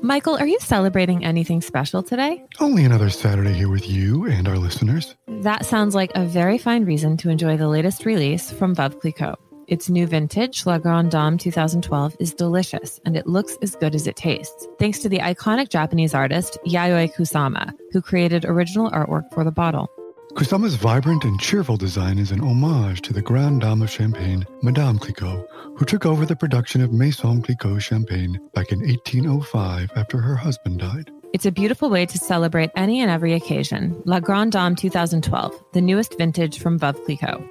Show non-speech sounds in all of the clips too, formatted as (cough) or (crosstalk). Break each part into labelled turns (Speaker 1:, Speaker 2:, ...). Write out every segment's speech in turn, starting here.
Speaker 1: Michael, are you celebrating anything special today?
Speaker 2: Only another Saturday here with you and our listeners.
Speaker 1: That sounds like a very fine reason to enjoy the latest release from Veuve Clicquot. Its new vintage, La Grande Dame 2012, is delicious and it looks as good as it tastes, thanks to the iconic Japanese artist Yayoi Kusama, who created original artwork for the bottle.
Speaker 2: Kusama's vibrant and cheerful design is an homage to the Grande Dame of Champagne, Madame Clicquot, who took over the production of Maison Clicquot Champagne back in 1805 after her husband died.
Speaker 1: It's a beautiful way to celebrate any and every occasion. La Grande Dame 2012, the newest vintage from Veuve Clicquot.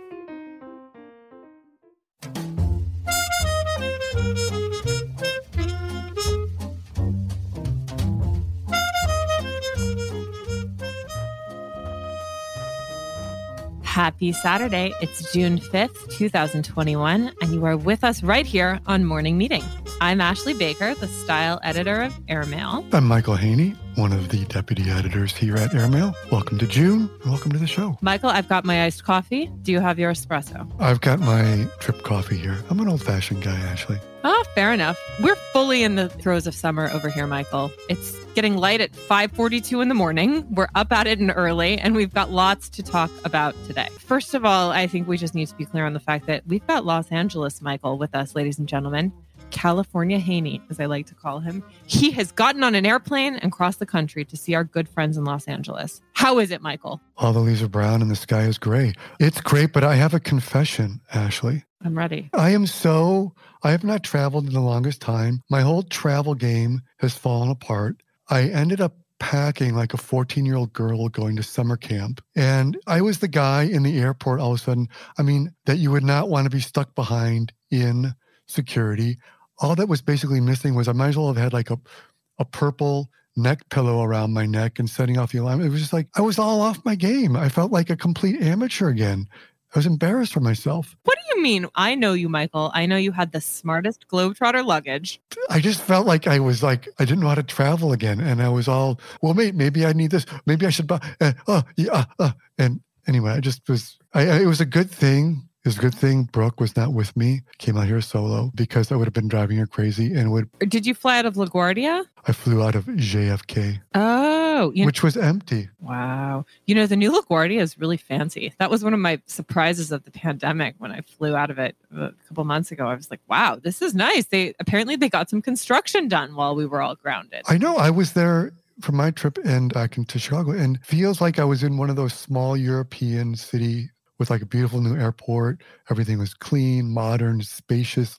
Speaker 1: Happy Saturday. It's June 5th, 2021, and you are with us right here on Morning Meeting. I'm Ashley Baker, the style editor of Airmail.
Speaker 2: I'm Michael Hainey, one of the deputy editors here at Airmail. Welcome to June. and Welcome to the show.
Speaker 1: Michael, I've got my iced coffee. Do you have your espresso?
Speaker 2: I've got my drip coffee here. I'm an old fashioned guy, Ashley.
Speaker 1: Oh, fair enough. We're fully in the throes of summer over here, Michael. It's getting light at 5:42 in the morning. We're up at it and early, and we've got lots to talk about today. First of all, I think we just need to be clear on the fact that we've got Los Angeles Michael with us, ladies and gentlemen. California Hainey, as I like to call him. He has gotten on an airplane and crossed the country to see our good friends in Los Angeles. How is it, Michael?
Speaker 2: All the leaves are brown and the sky is gray. It's great, but I have a confession, Ashley.
Speaker 1: I'm ready.
Speaker 2: I am so, I have not traveled in the longest time. My whole travel game has fallen apart. I ended up packing like a 14 year old girl going to summer camp. And I was the guy in the airport all of a sudden. I mean, that you would not want to be stuck behind in security. All that was basically missing was I might as well have had like a, a purple neck pillow around my neck and setting off the alarm. It was just like I was all off my game. I felt like a complete amateur again. I was embarrassed for myself.
Speaker 1: What do mean? I know you, Michael. I know you had the smartest Globetrotter luggage.
Speaker 2: I just felt like I was like I didn't know how to travel again, and I was all well. Mate, maybe I need this. Maybe I should buy. Uh, oh, yeah. Uh, uh. And anyway, I just was. I, I, it was a good thing. It was a good thing Brooke was not with me. Came out here solo because I would have been driving her crazy, and would.
Speaker 1: Did you fly out of LaGuardia?
Speaker 2: I flew out of JFK,
Speaker 1: Oh,
Speaker 2: which was empty.
Speaker 1: wow. You know, the new LaGuardia is really fancy. That was one of my surprises of the pandemic when I flew out of it a couple months ago. I was like, wow, this is nice. They apparently they got some construction done while we were all grounded.
Speaker 2: I know. I was there for my trip and back into Chicago, and feels like I was in one of those small European city with like a beautiful new airport. Everything was clean, modern, spacious,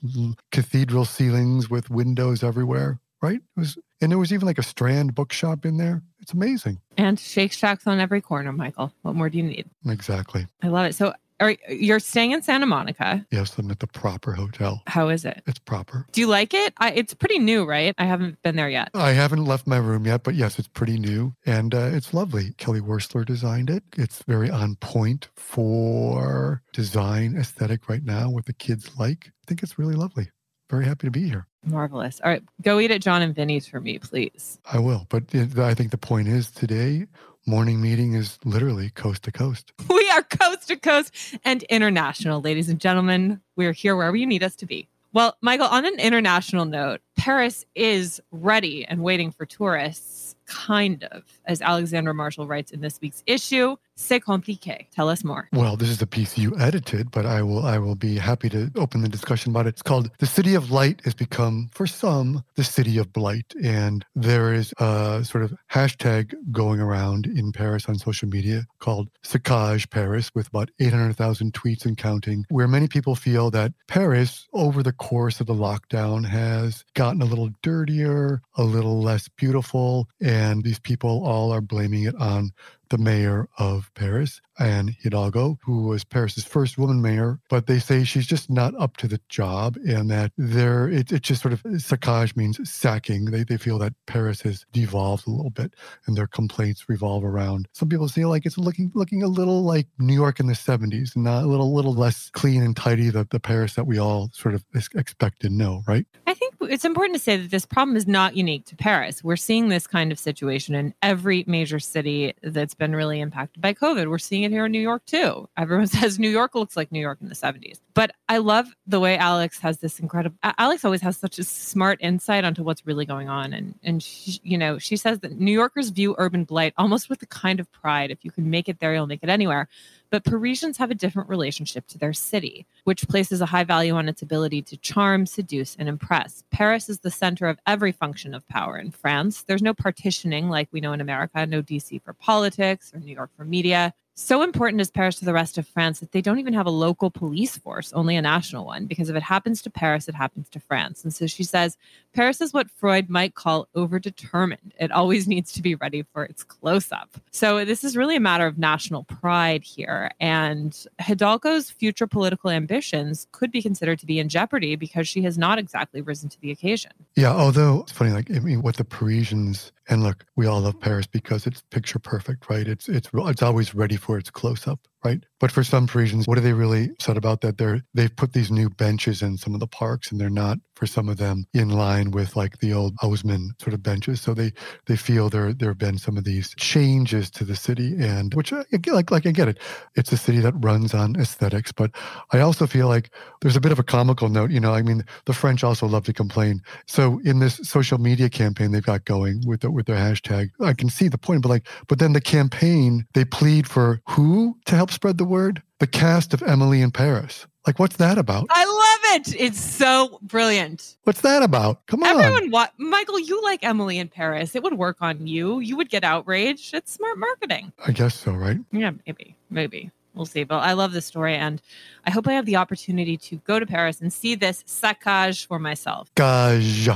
Speaker 2: cathedral ceilings with windows everywhere. Right? It was, and there was even like a Strand bookshop in there. It's amazing.
Speaker 1: And Shake Shacks on every corner, Michael. What more do you need?
Speaker 2: Exactly.
Speaker 1: I love it. So are, you're staying in Santa Monica.
Speaker 2: Yes, I'm at the proper hotel.
Speaker 1: How is it?
Speaker 2: It's proper.
Speaker 1: Do you like it? I, it's pretty new, right? I haven't been there yet.
Speaker 2: I haven't left my room yet, but yes, it's pretty new and uh, it's lovely. Kelly Wearstler designed it. It's very on point for design aesthetic right now, what the kids like. I think it's really lovely. Very happy to be here.
Speaker 1: Marvelous. All right, go eat at Jon and Vinny's for me, please.
Speaker 2: I will. But I think the point is today, morning meeting is literally coast to coast.
Speaker 1: Are coast to coast and international, ladies and gentlemen. We're here wherever you need us to be. Well, Michael, on an international note, Paris is ready and waiting for tourists, kind of, as Alexandra Marshall writes in this week's issue. C'est compliqué. Tell us more.
Speaker 2: Well, this is the piece you edited, but I will I will be happy to open the discussion about it. It's called "The City of Light" has become, for some, the city of blight, and there is a sort of hashtag going around in Paris on social media called "Saccage Paris" with about eight hundred thousand tweets and counting, where many people feel that Paris, over the course of the lockdown, has gotten a little dirtier, a little less beautiful, and these people all are blaming it on the mayor of Paris, Anne Hidalgo, who was Paris's first woman mayor, but they say she's just not up to the job and that there it, it just sort of saccage means sacking. They, they feel that Paris has devolved a little bit and their complaints revolve around. Some people say like it's looking looking a little like New York in the 70s, not a little little less clean and tidy the, the Paris that we all sort of ex- expect and know, right?
Speaker 1: I think it's important to say that this problem is not unique to Paris. We're seeing this kind of situation in every major city that's been really impacted by COVID. We're seeing it here in New York too. Everyone (laughs) says New York looks like New York in the 70s. But I love the way Alex has this incredible Alex always has such a smart insight onto what's really going on and and she, you know, she says that New Yorkers view urban blight almost with a kind of pride if you can make it there you'll make it anywhere. But Parisians have a different relationship to their city, which places a high value on its ability to charm, seduce, and impress. Paris is the center of every function of power in France. There's no partitioning like we know in America, no DC for politics or New York for media. So important is Paris to the rest of France that they don't even have a local police force, only a national one, because if it happens to Paris, it happens to France. And so she says Paris is what Freud might call overdetermined. It always (laughs) needs to be ready for its close up. So this is really a matter of national pride here. And Hidalgo's future political ambitions could be considered to be in jeopardy because she has not exactly risen to the occasion.
Speaker 2: Yeah, although it's funny, like I mean, what the Parisians and look, we all love Paris because it's picture perfect, right? It's it's it's always ready for its close up right? But for some Parisians, what are they really upset about that they're they've put these new benches in some of the parks and they're not for some of them in line with like the old Haussmann sort of benches. So they they feel there there have been some of these changes to the city and which I, like like I get it. It's a city that runs on aesthetics, but I also feel like there's a bit of a comical note, you know, I mean the French also love to complain. So in this social media campaign they've got going with the, with their hashtag, I can see the point, but like but then the campaign they plead for who to help help spread the word? The cast of Emily in Paris. Like, what's that about?
Speaker 1: I love it. It's so brilliant.
Speaker 2: What's that about? Come on.
Speaker 1: Everyone, what? Michael, you like Emily in Paris. It would work on you. You would get outraged. It's smart marketing.
Speaker 2: I guess so, right?
Speaker 1: Yeah, maybe. Maybe. We'll see. But I love this story. And I hope I have the opportunity to go to Paris and see this saccage for myself.
Speaker 2: Gage.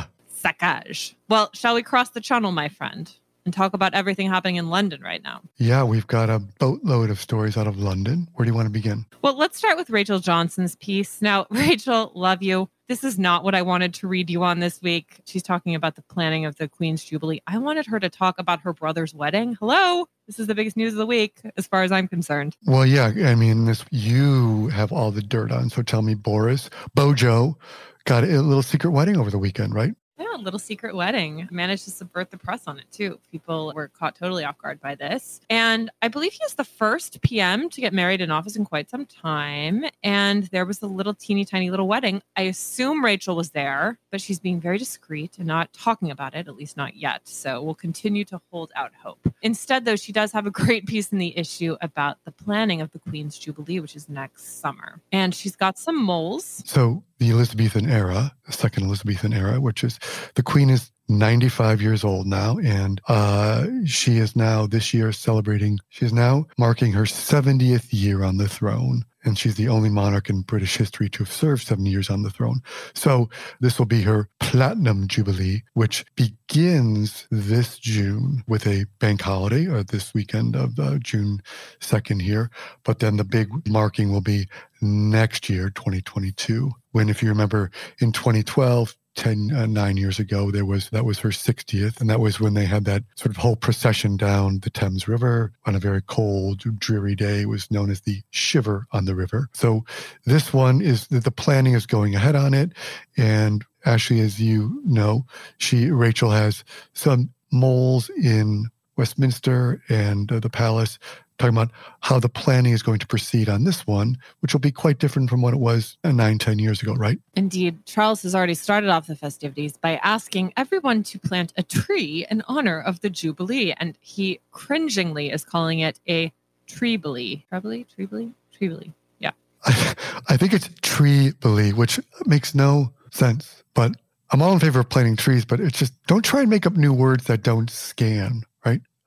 Speaker 1: Saccage. Well, shall we cross the channel, my friend? And talk about everything happening in London right now.
Speaker 2: Yeah, we've got a boatload of stories out of London. Where do you want to begin?
Speaker 1: Well, let's start with Rachel Johnson's piece. Now, (laughs) Rachel, love you. This is not what I wanted to read you on this week. She's talking about the planning of the Queen's Jubilee. I wanted her to talk about her brother's wedding. Hello. This is the biggest news of the week, as far as I'm concerned.
Speaker 2: Well, yeah. I mean, this you have all the dirt on. So tell me, Boris, Bojo got a little secret wedding over the weekend, right?
Speaker 1: Yeah, little secret wedding. Managed to subvert the press on it too. People were caught totally off guard by this. And I believe he is the first PM to get married in office in quite some time. And there was a little teeny tiny little wedding. I assume Rachel was there, but she's being very discreet and not talking about it, at least not yet. So we'll continue to hold out hope. Instead, though, she does have a (laughs) great piece in the issue about the planning of the Queen's Jubilee, which is next summer. And she's got some moles.
Speaker 2: So the Elizabethan era, the second Elizabethan era, which is the Queen is 95 years old now, and uh, she is now this year celebrating, she is now marking her 70th year on the throne. And she's the only monarch in British history to have served 70 years on the throne. So this will be her Platinum Jubilee, which begins this June with a bank holiday, or this weekend of uh, June 2nd here. But then the big marking will be next year, 2022, when, if you remember, in 2012, 10 uh, nine years ago there was that was her 60th and that was when they had that sort of whole procession down the thames river on a very cold dreary day. It was known as the shiver on the river. So this one is the planning is going ahead on it and actually as you know she rachel has some moles in westminster and uh, the palace talking about how the planning is going to proceed on this one, which will be quite different from what it was uh, nine, ten years ago, right?
Speaker 1: Indeed. Charles has already started off the festivities by asking everyone to plant a tree in honor of the Jubilee. And he cringingly is calling it a treebilee. Treebilee? Treebilee? Treebilee. Yeah. (laughs)
Speaker 2: I think it's treebilee, which makes no sense. But I'm all in favor of planting trees, but it's just don't try and make up new words that don't scan?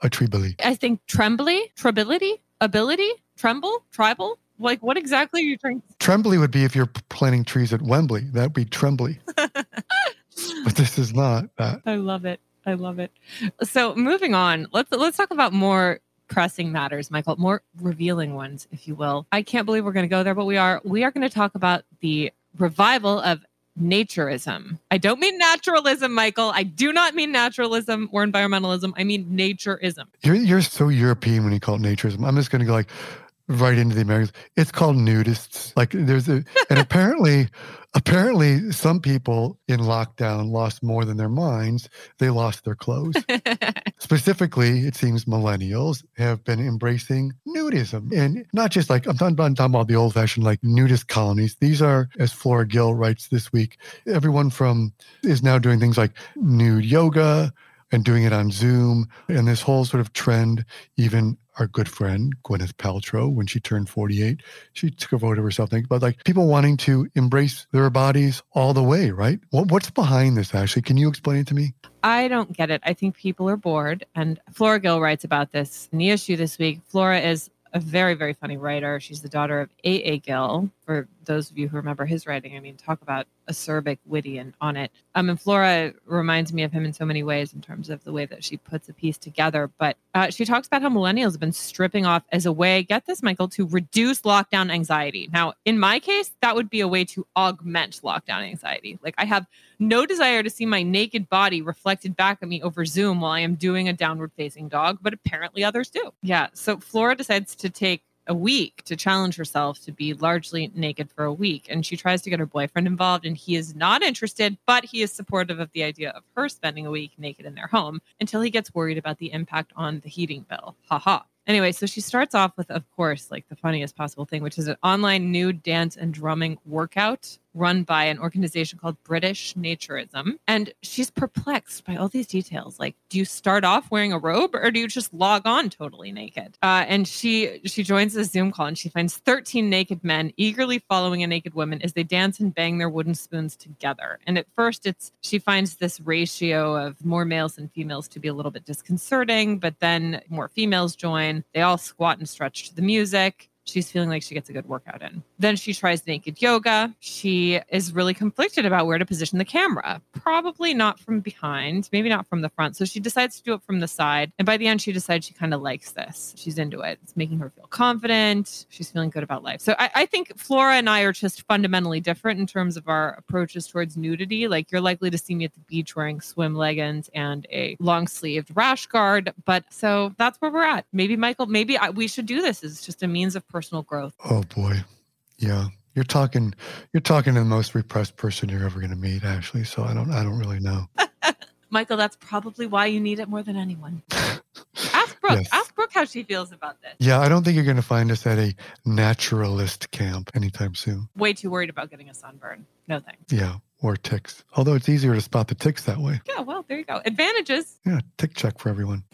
Speaker 2: A trebly?
Speaker 1: I think trembly, trebility, ability, tremble, tribal. Like, what exactly are you trying?
Speaker 2: Trembly would be if you're planting trees at Wembley. That'd be trembly. (laughs) but this is not that.
Speaker 1: I love it. I love it. So moving on, let's let's talk about more pressing matters, Michael, more revealing ones, if you will. I can't believe we're going to go there, but we are. We are going to talk about the revival of naturism. I don't mean naturalism, Michael. I do not mean naturalism or environmentalism. I mean naturism.
Speaker 2: You're you're so European when you call it naturism. I'm just going to go like right into the Americans. It's called nudists. Like there's a, and apparently, (laughs) apparently, some people in lockdown lost more than their minds. They lost their clothes. (laughs) Specifically, it seems millennials have been embracing nudism, and not just like I'm talking, I'm talking about the old-fashioned like nudist colonies. These are, as Flora Gill writes this week, everyone from is now doing things like nude yoga and doing it on Zoom, and this whole sort of trend, even our good friend Gwyneth Paltrow, when she turned 48, she took a photo of herself thinking about like people wanting to embrace their bodies all the way, right? What, what's behind this, Ashley? Can you explain it to me?
Speaker 1: I don't get it. I think people are bored. And Flora Gill writes about this in the issue this week. Flora is a very, very funny writer. She's the daughter of A.A. Gill. For those of you who remember his writing, I mean, talk about acerbic, witty, and on it. Um, and Flora reminds me of him in so many ways in terms of the way that she puts a piece together. But uh, she talks about how millennials have been stripping off as a way, get this, Michael, to reduce lockdown anxiety. Now, in my case, that would be a way to augment lockdown anxiety. Like, I have no desire to see my naked body reflected back at me over Zoom while I am doing a downward facing dog, but apparently others do. Yeah. So Flora decides to take a week to challenge herself to be largely naked for a week. And she tries to get her boyfriend involved, and he is not interested, but he is supportive of the idea of her spending a week naked in their home until he gets worried about the impact on the heating bill. Ha ha. Anyway, so she starts off with, of course, like the funniest possible thing, which is an online nude dance and drumming workout run by an organization called British Naturism. And she's perplexed by all these details. Like, do you start off wearing a robe or do you just log on totally naked? Uh, and she she joins the Zoom call and she finds 13 naked men eagerly following a naked woman as they dance and bang their wooden spoons together. And at first, it's she finds this ratio of more males than females to be a little bit disconcerting, but then more females join. They all squat and stretch to the music she's feeling like she gets a good workout in. Then she tries naked yoga. She is really conflicted about where to position the camera. Probably not from behind, maybe not from the front. So she decides to do it from the side. And by the end, she decides she kind of likes this. She's into it. It's making her feel confident. She's feeling good about life. So I, I think Flora and I are just fundamentally different in terms of our approaches towards nudity. Like you're likely to see me at the beach wearing swim leggings and a long sleeved rash guard. But so that's where we're at. Maybe Michael, maybe I, we should do this as just a means of personal growth.
Speaker 2: Oh boy. Yeah. You're talking you're talking to the most repressed person you're ever gonna meet, Ashley. So I don't I don't really know. (laughs)
Speaker 1: Michael, that's probably why you need it more than anyone. (laughs) Ask Brooke. Yes. Ask Brooke how she feels about this.
Speaker 2: Yeah, I don't think you're going to find us at a naturalist camp anytime soon.
Speaker 1: Way too worried about getting a sunburn. No thanks.
Speaker 2: Yeah, or ticks. Although it's easier to spot the ticks that way.
Speaker 1: Yeah, well, there you go. Advantages.
Speaker 2: Yeah, tick check for everyone. (laughs)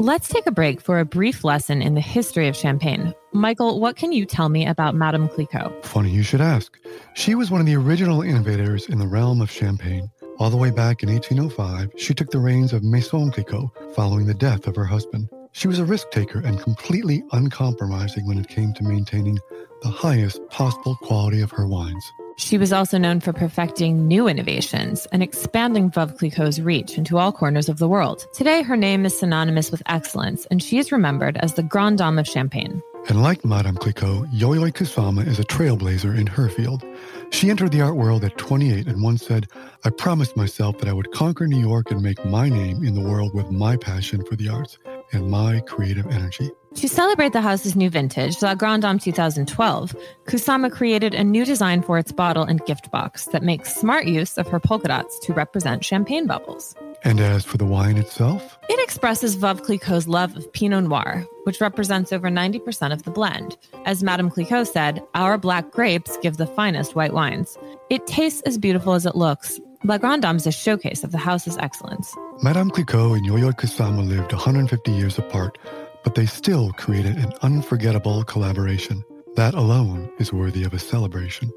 Speaker 1: Let's take a break for a brief lesson in the history of champagne. Michael, what can you tell me about Madame Clicquot?
Speaker 2: Funny you should ask. She was one of the original innovators in the realm of champagne. All the way back in 1805, she took the reins of Maison Clicquot following the death of her husband. She was a risk taker and completely uncompromising when it came to maintaining the highest possible quality of her wines.
Speaker 1: She was also known for perfecting new innovations and expanding Veuve Clicquot's reach into all corners of the world. Today, her name is synonymous with excellence, and she is remembered as the Grande Dame of Champagne.
Speaker 2: And like Madame Clicquot, Yayoi Kusama is a trailblazer in her field. She entered the art world at 28 and once said, I promised myself that I would conquer New York and make my name in the world with my passion for the arts and my creative energy.
Speaker 1: To celebrate the house's new vintage, La Grande Dame 2012, Kusama created a new design for its bottle and gift box that makes smart use of her polka dots to represent champagne bubbles.
Speaker 2: And as for the wine itself?
Speaker 1: It expresses Veuve Clicquot's love of Pinot Noir, which represents over 90% of the blend. As Madame Clicquot said, our black grapes give the finest white wines. It tastes as beautiful as it looks. La Grande Dame is a showcase of the house's excellence.
Speaker 2: Madame Clicquot and Yayoi Kusama lived 150 years apart, but they still created an unforgettable collaboration. That alone is worthy of a celebration.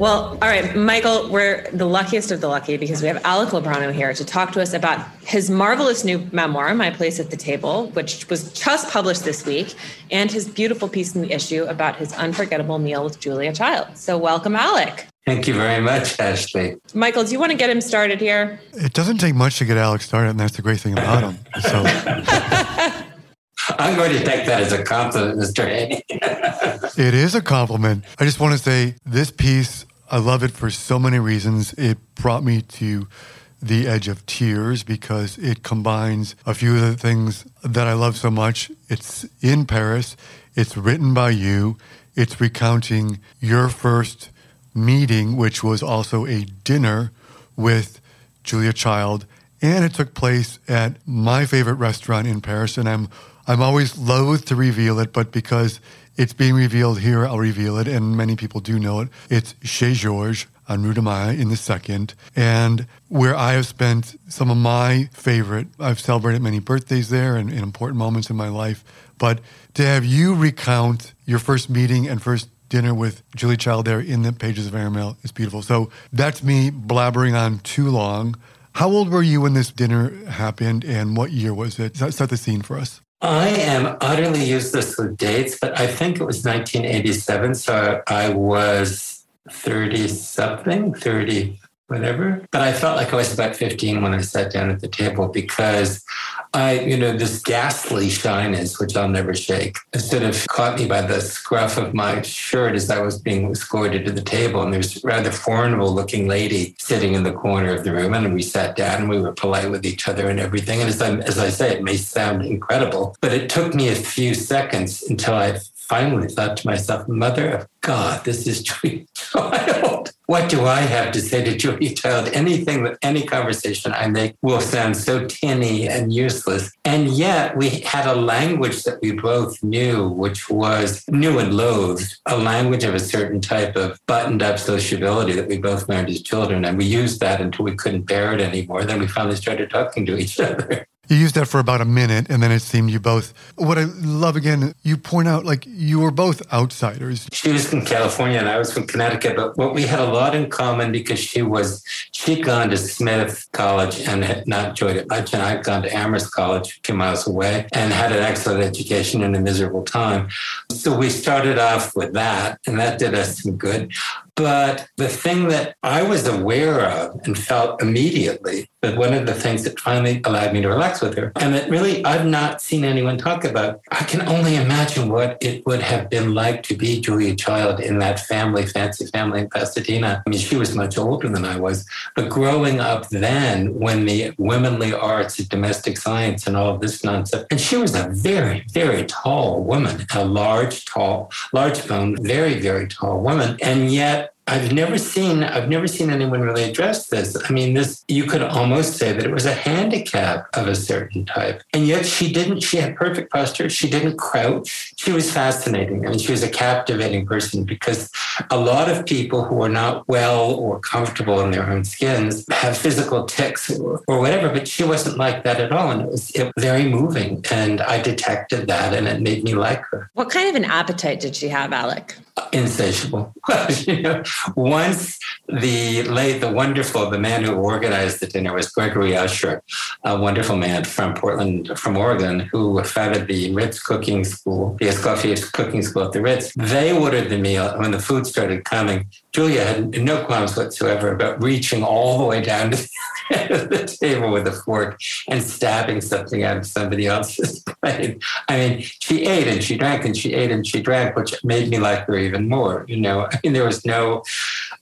Speaker 3: Well, all right, Michael, we're the luckiest of the lucky because we have Alec Lobrano here to talk to us about his marvelous new memoir, My Place at the Table, which was just published this week, and his beautiful piece in the issue about his unforgettable meal with Julia Child. So, welcome, Alec.
Speaker 4: Thank you very much, Ashley.
Speaker 3: Michael, do you want to get him started here?
Speaker 2: It doesn't take much to get Alec started, and that's the great thing about him. So. (laughs)
Speaker 4: I'm going to take that as a compliment, Mr. Hainey.
Speaker 2: it is a compliment. I just want to say this piece I love it for so many reasons. It brought me to the edge of tears because it combines a few of the things that I love so much. It's in Paris, it's written by you, it's recounting your first meeting, which was also a dinner with Julia Child, and it took place at my favorite restaurant in Paris. And I'm I'm always loath to reveal it, but because it's being revealed here, I'll reveal it, and many people do know it. It's Chez Georges on Rue du Mail in the second, and where I have spent some of my favorite. I've celebrated many birthdays there and, and important moments in my life, but to have you recount your first meeting and first dinner with Julie Child there in the pages of Airmail is beautiful. So that's me blabbering on too long. How old were you when this dinner happened and what year was it? Set the scene for us.
Speaker 4: I am utterly useless with dates, but I think it was 1987. So I was 30 something, 30 whatever. But I felt like I was about 15 when I sat down at the table because I, you know, this ghastly shyness, which I'll never shake, sort of caught me by the scruff of my shirt as I was being escorted to the table. And there's a rather formidable looking lady sitting in the corner of the room. And we sat down and we were polite with each other and everything. And as I, as I say, it may sound incredible, but it took me a few seconds until I finally thought to myself, Mother of God, this is (laughs) Julia Child. What do I have to say to Julia Child? Anything that any conversation I make will sound so tinny and useless. And yet we had a language that we both knew, which was new and loathed, a language of a certain type of buttoned up sociability that we both learned as children. And we used that until we couldn't bear it anymore. Then we finally started talking to each (laughs) other.
Speaker 2: You used that for about a minute, and then it seemed you both. What I love again, you point out like you were both outsiders.
Speaker 4: She was from California, and I was from Connecticut, but what we had a lot in common because she was she'd gone to Smith College and had not enjoyed it much, and I'd gone to Amherst College, two miles away, and had an excellent education in a miserable time. So we started off with that, and that did us some good. But the thing that I was aware of and felt immediately, but one of the things that finally allowed me to relax with her, and that really I've not seen anyone talk about, I can only imagine what it would have been like to be Julia Child in that family, fancy family in Pasadena. I mean, she was much older than I was, but growing up then when the womanly arts, and domestic science, and all of this nonsense, and she was a very, very tall woman, a large, tall, large boned, very, very tall woman. And yet, I've never seen I've never seen anyone really address this. I mean, this you could almost say that it was a handicap of a certain type. And yet she didn't, she had perfect posture. She didn't crouch. She was fascinating. I mean, she was a captivating person because a lot of people who are not well or comfortable in their own skins have physical tics or, or whatever, but she wasn't like that at all. And it was, it was very moving. And I detected that and it made me like her.
Speaker 3: What kind of an appetite did she have, Alec?
Speaker 4: Insatiable. (laughs) you know, once the late, the wonderful, the man who organized the dinner was Gregory Usher, a wonderful man from Portland, from Oregon, who founded the Ritz Cooking School, the Escoffier Cooking School at the Ritz. They ordered the meal, when the food started coming, Julia had no qualms whatsoever about reaching all the way down (laughs) to the table with a fork and stabbing something out of somebody else's (laughs) plate. I mean, she ate and she drank and she ate and she drank, which made me like her even more. You know, (laughs) I mean, there was no,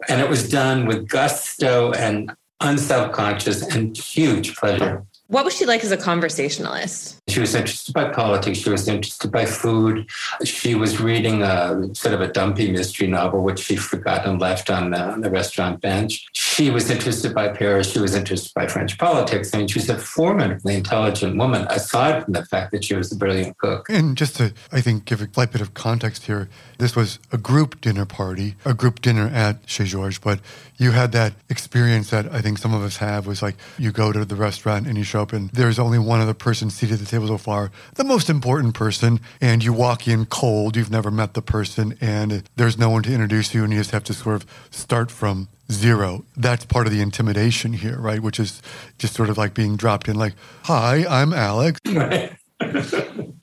Speaker 4: and it was done with gusto and unselfconscious and huge pleasure.
Speaker 3: What was she like as a conversationalist?
Speaker 4: She was interested by politics. She was interested by food. She was reading a sort of a dumpy mystery novel, which she forgot and left on the, on the restaurant bench. She was interested by Paris. She was interested by French politics. I mean, she was a formidably intelligent woman, aside from the fact that she was a brilliant cook.
Speaker 2: And just to, I think, give a slight bit of context here, this was a group dinner party, a group dinner at Chez Georges, but you had that experience that I think some of us have was like you go to the restaurant and you show up and there's only one other person seated at the table so far, the most important person, and you walk in cold, you've never met the person, and there's no one to introduce you, and you just have to sort of start from zero. That's part of the intimidation here, right? Which is just sort of like being dropped in, like, hi, I'm Alex. (laughs)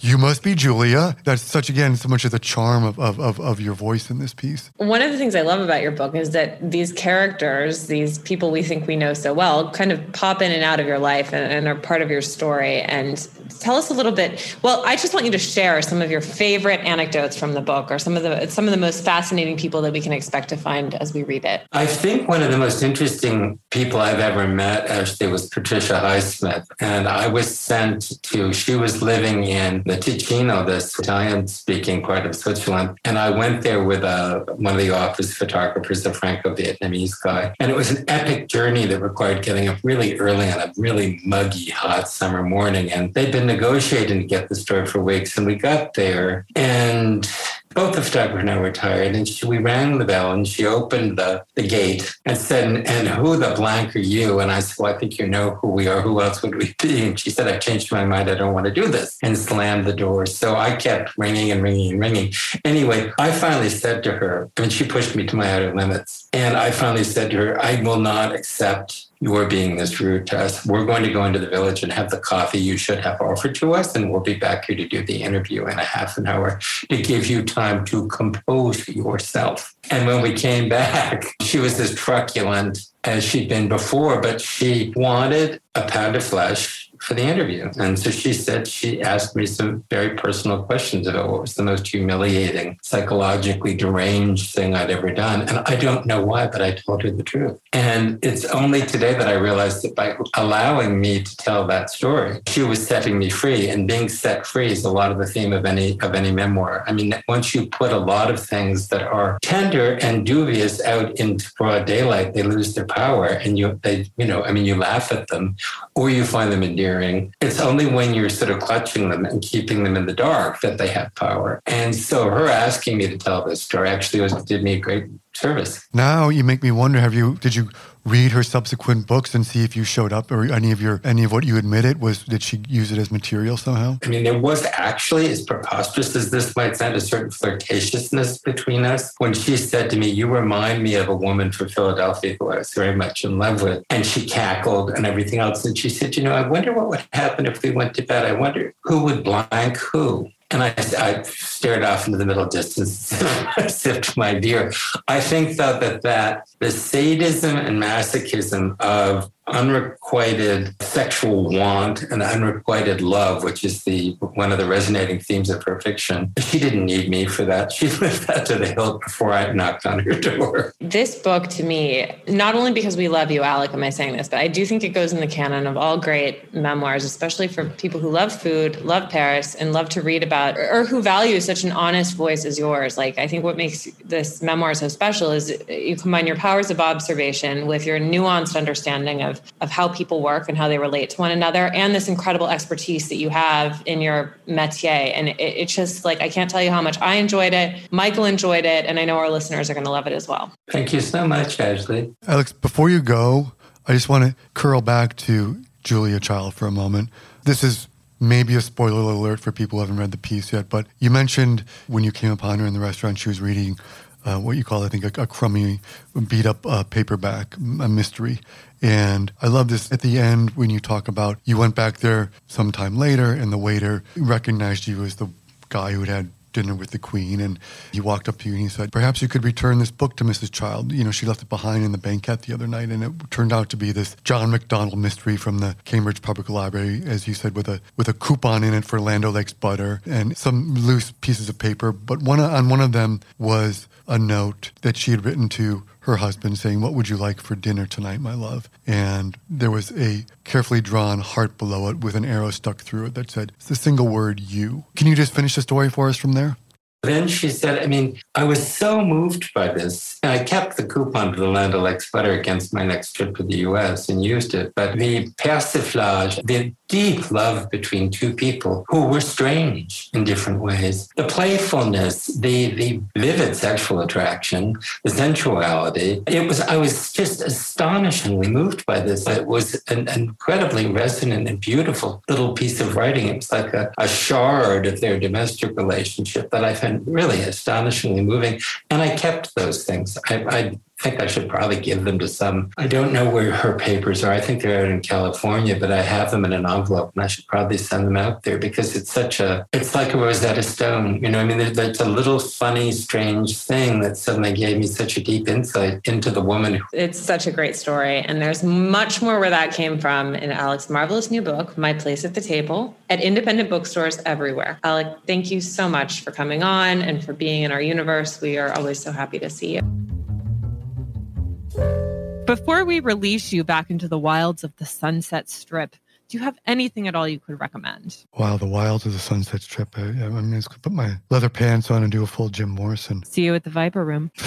Speaker 2: you must be Julia. That's such, again, so much of the charm of, of, of, of, your voice in this piece.
Speaker 3: One of the things I love about your book is that these characters, these people we think we know so well, kind of pop in and out of your life and, and are part of your story. And tell us a little bit. Well, I just want you to share some of your favorite anecdotes from the book, or some of the some of the most fascinating people that we can expect to find as we read it.
Speaker 4: I think one of the most interesting people I've ever met actually was Patricia Highsmith, and I was sent to. She was living in the Ticino, this Italian-speaking part of Switzerland, and I went there with uh, one of the office photographers, a Franco-Vietnamese guy, and it was an epic journey that required getting up really early on a really muggy, hot summer morning, and they'd been negotiating to get the story for weeks, and we got there, and both of I were tired, and she, we rang the bell, and she opened the, the gate and said, "And who the blank are you?" And I said, "Well, I think you know who we are. Who else would we be?" And she said, "I've changed my mind. I don't want to do this," and slammed the door. So I kept ringing and ringing and ringing. Anyway, I finally said to her, I mean, she pushed me to my outer limits, and I finally said to her, "I will not accept you're being this rude to us. We're going to go into the village and have the coffee you should have offered to us, and we'll be back here to do the interview in a half an hour to give you time to compose yourself. And when we came back, she was as truculent as she'd been before, but she wanted a pound of flesh for the interview. And so she said she asked me some very personal questions about what was the most humiliating, psychologically deranged thing I'd ever done. And I don't know why, but I told her the truth. And it's only today that I realized that by allowing me to tell that story, she was setting me free. And being set free is a lot of the theme of any of any memoir. I mean, once you put a lot of things that are tender and dubious out into broad daylight, they lose their power. And you they, you know, I mean, you laugh at them or you find them endearing endearing. It's only when you're sort of clutching them and keeping them in the dark that they have power. And so her asking me to tell this story actually was did me a great service.
Speaker 2: Now you make me wonder, have you did you read her subsequent books and see if you showed up or any of your any of what you admitted was did she use it as material somehow?
Speaker 4: I mean there was actually as preposterous as this might sound a certain flirtatiousness between us. When she said to me you remind me of a woman from philadelphia who i was very much in love with and she cackled and everything else and she said you know i wonder what would happen if we went to bed. I wonder who would blank who and I, I, stared off into the middle distance, (laughs) sipped my beer. I think, though, that, that the sadism and masochism of unrequited sexual want and unrequited love, which is the one of the resonating themes of her fiction. She didn't need me for that. She (laughs) lived that to the hilt before I knocked on her door.
Speaker 3: This book to me, not only because we love you, Alec, am I saying this, but I do think it goes in the canon of all great memoirs, especially for people who love food, love Paris, and love to read about or who value such an honest voice as yours. Like I think what makes this memoir so special is you combine your powers of observation with your nuanced understanding of of, of how people work and how they relate to one another and this incredible expertise that you have in your métier. And it, it's just like, I can't tell you how much I enjoyed it. Michael enjoyed it. And I know our listeners are going to love it as well.
Speaker 4: Thank you so much, Ashley.
Speaker 2: Alex, before you go, I just want to curl back to Julia Child for a moment. This is maybe a spoiler alert for people who haven't read the piece yet, but you mentioned when you came upon her in the restaurant, she was reading uh, what you call, I think, a, a crummy, beat up uh, paperback, a mystery. And I love this at the end when you talk about you went back there sometime later and the waiter recognized you as the guy who had had dinner with the queen and he walked up to you and he said perhaps you could return this book to mrs child. You know she left it behind in the banquette the other night and it turned out to be this john macdonald mystery from the cambridge public library as you said with a with a coupon in it for land o'lakes butter and some loose pieces of paper but one on one of them was a note that she had written to her husband saying, What would you like for dinner tonight, my love? And there was a carefully drawn heart below it with an arrow stuck through it that said, It's the single word you. Can you just finish the story for us from there?
Speaker 4: Then she said, I mean, I was so moved by this. And I kept the coupon to the Land O'Lakes butter against my next trip to the US and used it. But the persiflage, the deep love between two people who were strange in different ways, the playfulness, the, the vivid sexual attraction, the sensuality, it was, I was just astonishingly moved by this. It was an incredibly resonant and beautiful little piece of writing. It was like a, a shard of their domestic relationship that I found really astonishingly moving. And I kept those things. I, I think I should probably give them to some. I don't know where her papers are. I think they're out in California, but I have them in an envelope and I should probably send them out there because it's such a, it's like a Rosetta Stone. You know, I mean, it's a little funny, strange thing that suddenly gave me such a deep insight into the woman.
Speaker 3: It's such a great story. And there's much more where that came from in Alec's marvelous new book, My Place at the Table, at independent bookstores everywhere. Alec, thank you so much for coming on and for being in our universe. We are always so happy to see you.
Speaker 1: Before we release you back into the wilds of the Sunset Strip, do you have anything at all you could recommend?
Speaker 2: Wow, the wilds of the Sunset Strip. I, I mean, I put my leather pants on and do a full Jim Morrison.
Speaker 1: See you at the Viper Room. (laughs)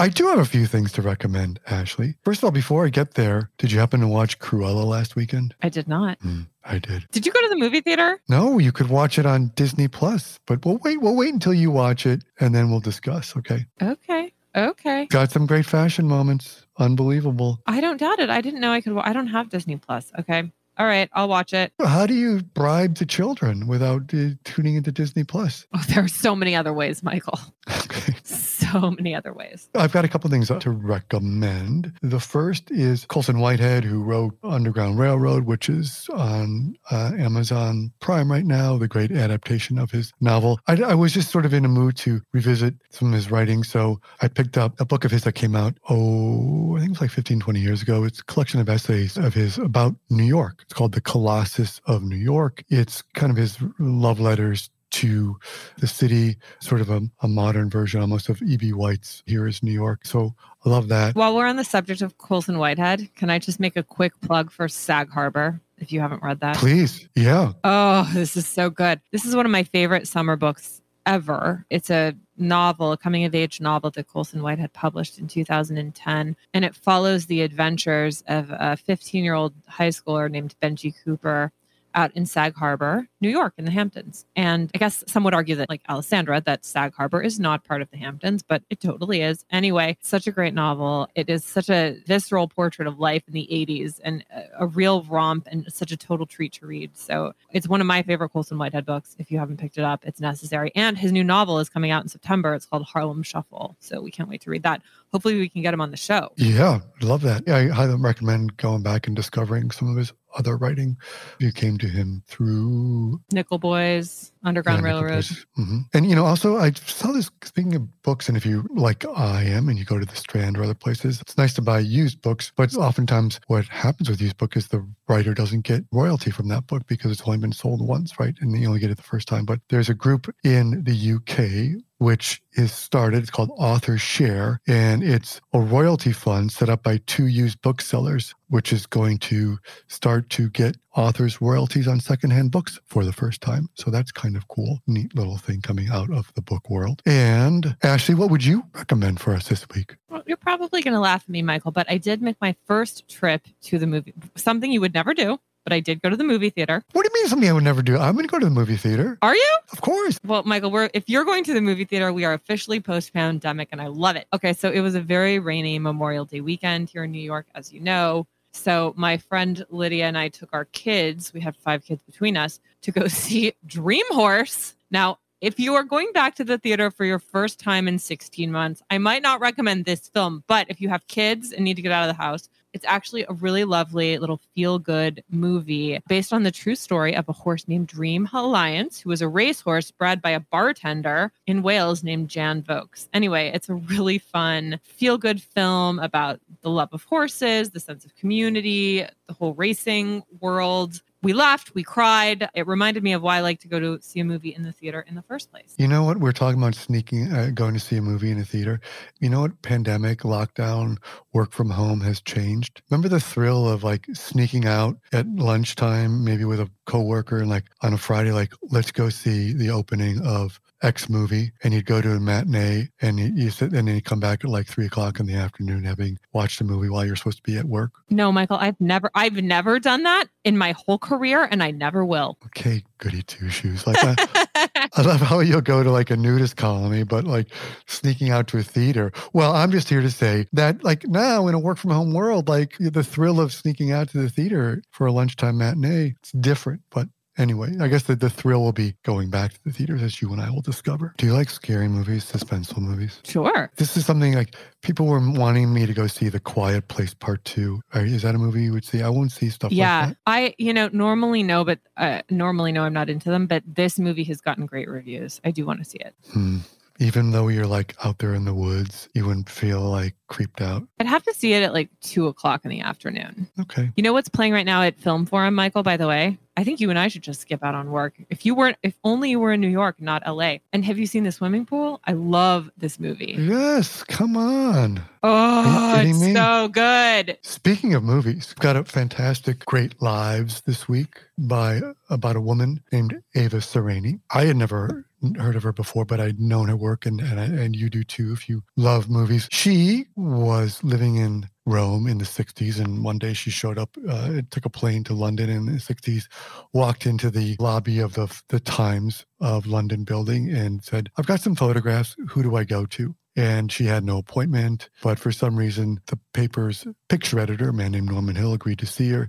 Speaker 2: I do have a few things to recommend, Ashley. First of all, before I get there, did you happen to watch Cruella last weekend?
Speaker 1: I did not.
Speaker 2: Mm, I did.
Speaker 1: Did you go to the movie theater?
Speaker 2: No, you could watch it on Disney Plus, but we'll wait. We'll wait until you watch it, and then we'll discuss. Okay.
Speaker 1: Okay. Okay.
Speaker 2: Got some great fashion moments. Unbelievable.
Speaker 1: I don't doubt it. I didn't know I could. I don't have Disney Plus. Okay. All right, I'll watch it.
Speaker 2: How do you bribe the children without uh, tuning into Disney Plus?
Speaker 1: Oh, (laughs) there are so many other ways, Michael. (laughs) (laughs) So many other ways.
Speaker 2: I've got a couple things to recommend. The first is Colson Whitehead, who wrote Underground Railroad, which is on uh, Amazon Prime right now, the great adaptation of his novel. I, I was just sort of in a mood to revisit some of his writing. So I picked up a book of his that came out, oh, I think it was like 15, 20 years ago. It's a collection of essays of his about New York. It's called The Colossus of New York. It's kind of his love letters to the city, sort of a, a modern version almost of E.B. White's Here is New York. So I love that.
Speaker 1: While we're on the subject of Colson Whitehead, can I just make a quick plug for Sag Harbor? If you haven't read that,
Speaker 2: please. Yeah.
Speaker 1: Oh, this is so good. This is one of my favorite summer books ever. It's a novel, a coming of age novel that Colson Whitehead published in 2010. And it follows the adventures of a 15 year old high schooler named Benji Cooper out in Sag Harbor, New York, in the Hamptons. And I guess some would argue that, like Alessandra, that Sag Harbor is not part of the Hamptons, but it totally is. Anyway, such a great novel. It is such a visceral portrait of life in the 80s and a, real romp and such a total treat to read. So it's one of my favorite Colson Whitehead books. If you haven't picked it up, it's necessary. And his new novel is coming out in September. It's called Harlem Shuffle. So we can't wait to read that. Hopefully, we can get him on the show.
Speaker 2: Yeah, love that. Yeah, I highly recommend going back and discovering some of his other writing. You came to him through
Speaker 1: Nickel Boys, Underground yeah, Railroad.
Speaker 2: Mm-hmm. And, you know, also, I saw this, speaking of books, and if you, like I am, and you go to the Strand or other places, it's nice to buy used books, but oftentimes what happens with used book is the writer doesn't get royalty from that book because it's only been sold once, right? And you only get it the first time. But there's a group in the UK which is started. It's called Author Share, and it's a royalty fund set up by two used booksellers, which is going to start to get authors royalties on secondhand books for the first time. So that's kind of cool, neat little thing coming out of the book world. And Ashley, what would you recommend for us this week?
Speaker 1: Well, you're probably going to laugh at me, Michael, but I did make my first trip to the movie, something you would never do but I did go to the movie theater.
Speaker 2: What do you mean something I would never do? I'm going to go to the movie theater.
Speaker 1: Are you?
Speaker 2: Of course.
Speaker 1: Well, Michael, we're if you're going to the movie theater, we are officially post-pandemic and I love it. Okay, so it was a very rainy Memorial Day weekend here in New York, as you know. So my friend Lydia and I took our kids, we had five kids between us, to go (laughs) see Dream Horse. Now, if you are going back to the theater for your first time in 16 months, I might not recommend this film, but if you have kids and need to get out of the house, it's actually a really lovely little feel good movie based on the true story of a horse named Dream Alliance, who was a racehorse bred by a bartender in Wales named Jan Vokes. Anyway, it's a really fun, feel good film about the love of horses, the sense of community, the whole racing world we laughed, we cried. It reminded me of why I like to go to see a movie in the theater in the first place.
Speaker 2: You know what? We're talking about sneaking, uh, going to see a movie in a theater. You know what? Pandemic, lockdown, work from home has changed. Remember the thrill of like sneaking out at lunchtime, maybe with a coworker, and like on a Friday, like let's go see the opening of X movie and you'd go to a matinee and you, you sit and then you come back at like three o'clock in the afternoon having watched a movie while you're supposed to be at work?
Speaker 1: No, Michael, I've never I've never done that in my whole career and I never will.
Speaker 2: Okay, goody two shoes. Like I, I love how you'll go to like a nudist colony, but like sneaking out to a theater. Well, I'm just here to say that like now in a work from home world, like the thrill of sneaking out to the theater for a lunchtime matinee, it's different, but Anyway, I guess the, the thrill will be going back to the theaters as you and I will discover. Do you like scary movies, suspenseful movies?
Speaker 1: Sure.
Speaker 2: This is something like people were wanting me to go see The Quiet Place Part Two. Are- Is that a movie you would see? I won't see stuff
Speaker 1: yeah.
Speaker 2: like that.
Speaker 1: I, you know, normally no, but uh, normally no, I'm not into them. But this movie has gotten great reviews. I do want to see it.
Speaker 2: Hmm. Even though you're like out there in the woods, you wouldn't feel like creeped out.
Speaker 1: I'd have to see it at like two o'clock in the afternoon.
Speaker 2: Okay.
Speaker 1: You know what's playing right now at Film Forum, Michael, by the way? I think you and I should just skip out on work. If you weren't, if only you were in New York, not LA. And have you seen the swimming pool? I love this movie.
Speaker 2: Yes, come on.
Speaker 1: Oh, it's
Speaker 2: me?
Speaker 1: so good.
Speaker 2: Speaking of movies, got a fantastic Great Lives this week by about a woman named Ava Sereny. I had never heard of her before, but I'd known her work, and and, I, and you do too if you love movies. She was living in Rome in the 60s, and one day she showed up, uh, took a plane to London in the 60s, walked into the lobby of the, the Times of London building and said, I've got some photographs. Who do I go to? and she had no appointment. But for some reason, the paper's picture editor, a man named Norman Hill, agreed to see her.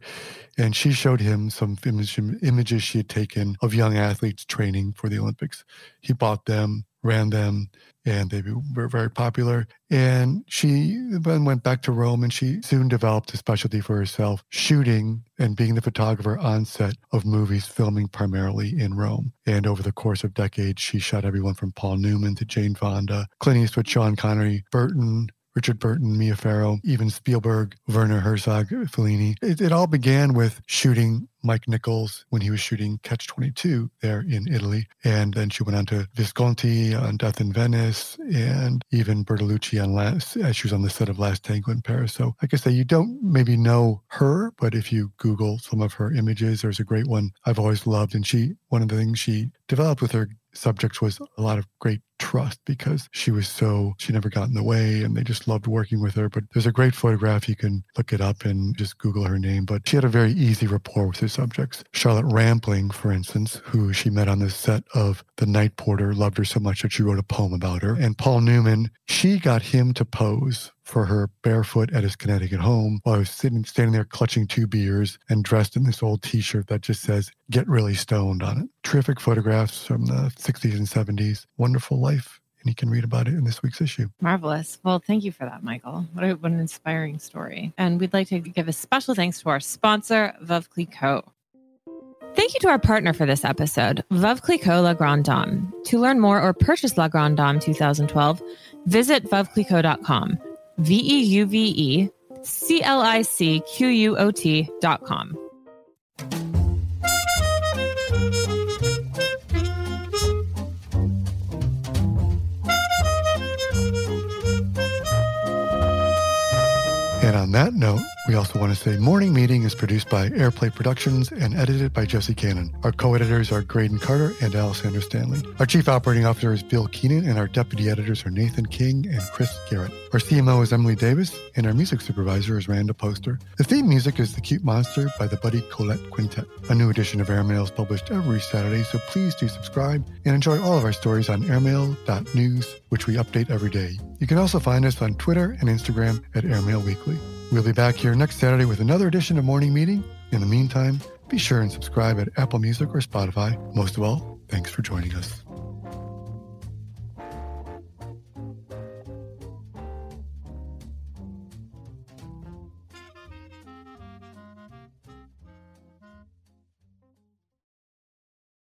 Speaker 2: And she showed him some image, images she had taken of young athletes training for the Olympics. He bought them, ran them, and they were very popular. And she then went back to Rome and she soon developed a specialty for herself, shooting and being the photographer on set of movies filming primarily in Rome. And over the course of decades, she shot everyone from Paul Newman to Jane Fonda, Clint Eastwood, Sean Connery, Burton, Richard Burton, Mia Farrow, even Spielberg, Werner Herzog, Fellini. It, it all began with shooting Mike Nichols when he was shooting Catch 22 there in Italy. And then she went on to Visconti on Death in Venice and even Bertolucci on last, as she was on the set of Last Tango in Paris. So, like I say, you don't maybe know her, but if you Google some of her images, there's a great one I've always loved. And she, one of the things she developed with her subjects was a lot of great trust because she was so she never got in the way and they just loved working with her but there's a great photograph you can look it up and just google her name but she had a very easy rapport with her subjects charlotte rampling for instance who she met on the set of the night porter loved her so much that she wrote a poem about her and paul newman she got him to pose for her barefoot at his Connecticut home while I was sitting standing there clutching two beers and dressed in this old t-shirt that just says get really stoned on it. Terrific photographs from the 60s and 70s. Wonderful life. And you can read about it in this week's issue.
Speaker 1: Marvelous. Well, thank you for that, Michael. What, a, what an inspiring story. And we'd like to give a special thanks to our sponsor, Veuve Clicquot. Thank you to our partner for this episode, Veuve Clicquot La Grande Dame. To learn more or purchase La Grande Dame 2012, visit veuveclicquot.com. V E U V E C L I C Q U O T
Speaker 2: on that note, we also want to say Morning Meeting is produced by Airplay Productions and edited by Jesse Cannon. Our co-editors are Graydon Carter and Alessandra Stanley. Our chief operating officer is Bill Keenan, and our deputy editors are Nathan King and Chris Garrett. Our CMO is Emily Davis, and our music supervisor is Randall Poster. The theme music is The Cute Monster by the Buddy Collette Quintet. A new edition of Airmail is published every Saturday, so please do subscribe and enjoy all of our stories on airmail.news, which we update every day. You can also find us on Twitter and Instagram at Airmail Weekly. We'll be back here next Saturday with another edition of Morning Meeting. In the meantime, be sure and subscribe at Apple Music or Spotify. Most of all, thanks for joining us.